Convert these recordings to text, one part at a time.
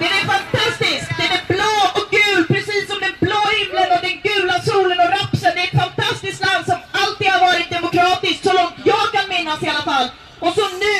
Den är fantastisk! Den är blå och gul, precis som den blå himlen och den gula solen och rapsen. Det är ett fantastiskt land som alltid har varit demokratiskt, så långt jag kan minnas i alla fall. Och så nu,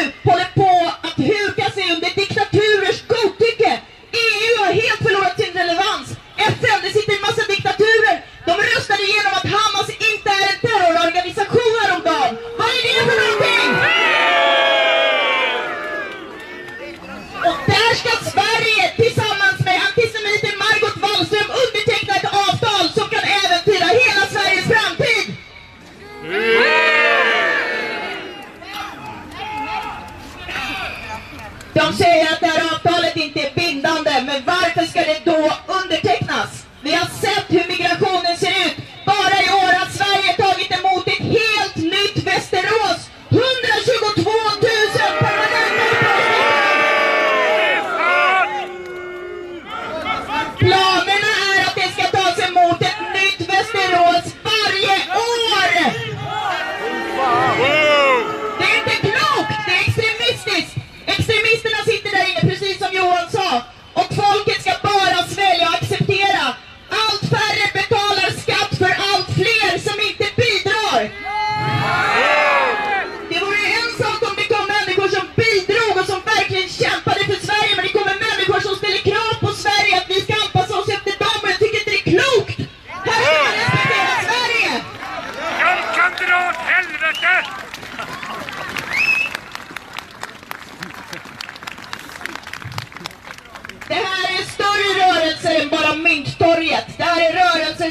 rörelser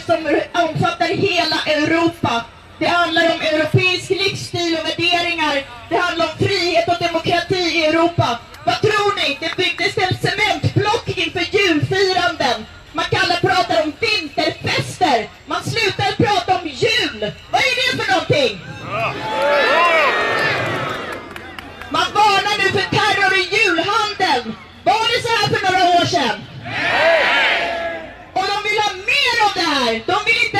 som omfattar hela Europa. Det handlar om europeisk livsstil och värderingar. Det handlar om frihet och demokrati i Europa. Vad tror ni? Det byggdes en cementblock inför julfiranden. Man kallar pratar om vinterfester. Man slutar prata om jul. Vad är det för någonting? Man varnar nu för terror i julhandeln. Var det så här för några år sedan? al Tombilita.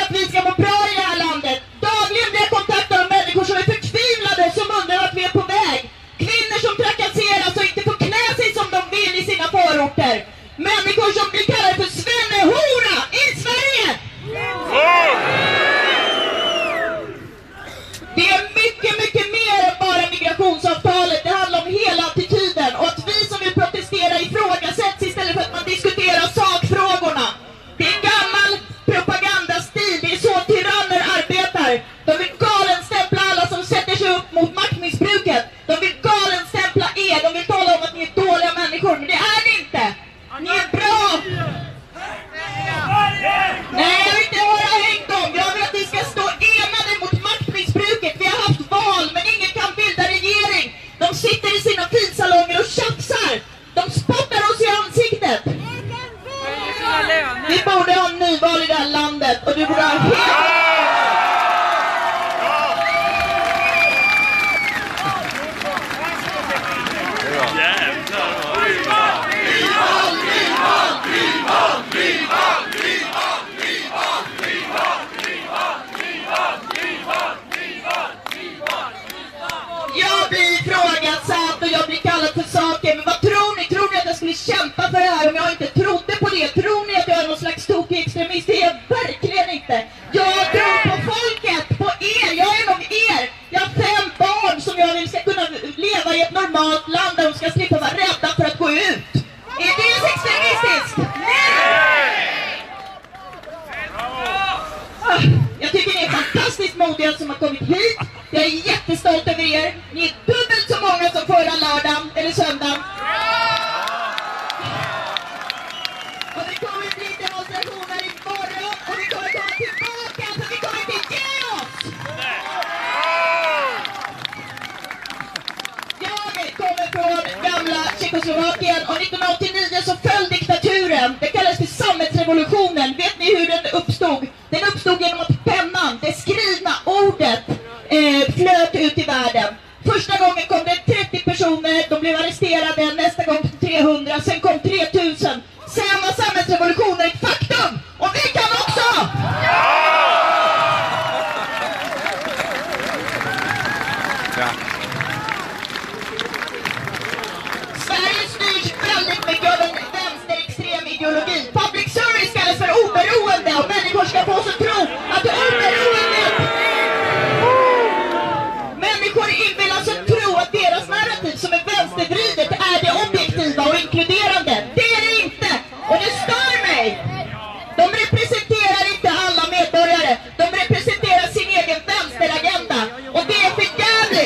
här. De vill galenstämpla alla som sätter sig upp mot maktmissbruket. De vill galenstämpla er. De vill tala om att ni är dåliga människor, men det är ni inte. Ni är bra. Nej, jag vill inte höra häng dem. Jag vill att ni ska stå enade mot maktmissbruket. Vi har haft val, men ingen kan bilda regering. De sitter i sina pinsamma Jag är jättestolt över er. Ni är dubbelt så många som förra lördagen, eller söndagen. Och det kommer bli demonstrationer imorgon och vi kommer komma tillbaka för vi kommer inte ge oss! Jag kommer från gamla Tjeckoslovakien och 1989 så föll diktaturen. Det kallas för sammetsrevolutionen. Vet ni hur? Den uppstod samhällsrevolutioner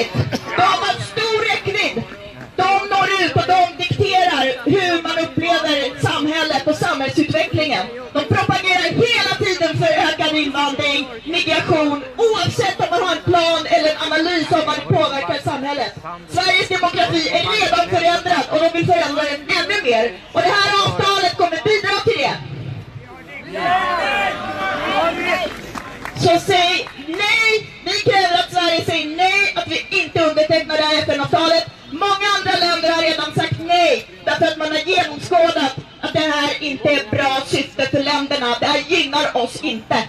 jävligt! De har stor räckvidd. De når ut och de dikterar hur man upplever samhället och samhällsutvecklingen. De propagerar hela tiden för ökad invandring, migration, oavsett om man har en plan eller en analys av vad det påverkar samhället. Sveriges demokrati är redan förändrad och de vill förändra den ännu mer. Och det här avtalet kommer bidra till det. Så säg undertecknar det här FN-avtalet. Många andra länder har redan sagt nej, därför att man har genomskådat att det här inte är bra syfte för länderna. Det här gynnar oss inte.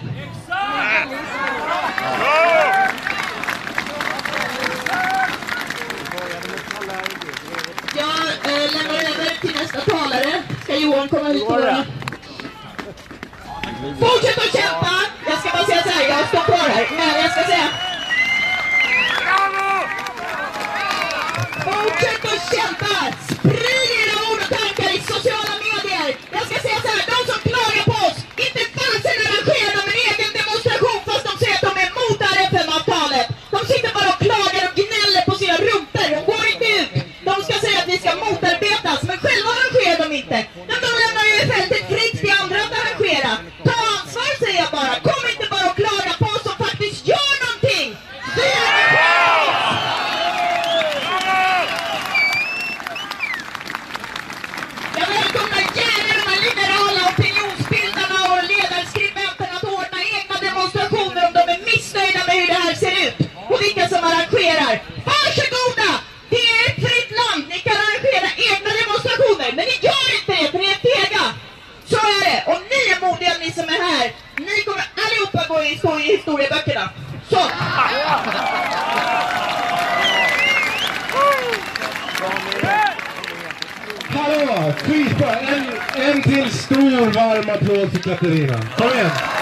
Jag eh, lämnar över till nästa talare. Ska Johan komma hit och börja? Fortsätt att kämpa! Jag ska bara säga så här, jag står kvar här, men arrangerar. Varsågoda! Det är ett fritt land. Ni kan arrangera egna demonstrationer, men ni gör inte det för ni är fega. Så är det. Och ni är modiga ni som är här. Ni kommer allihopa gå i, stå i historieböckerna. Så! Hallå! Skitbra! En, en till stor varm applåd för Katarina. Kom igen!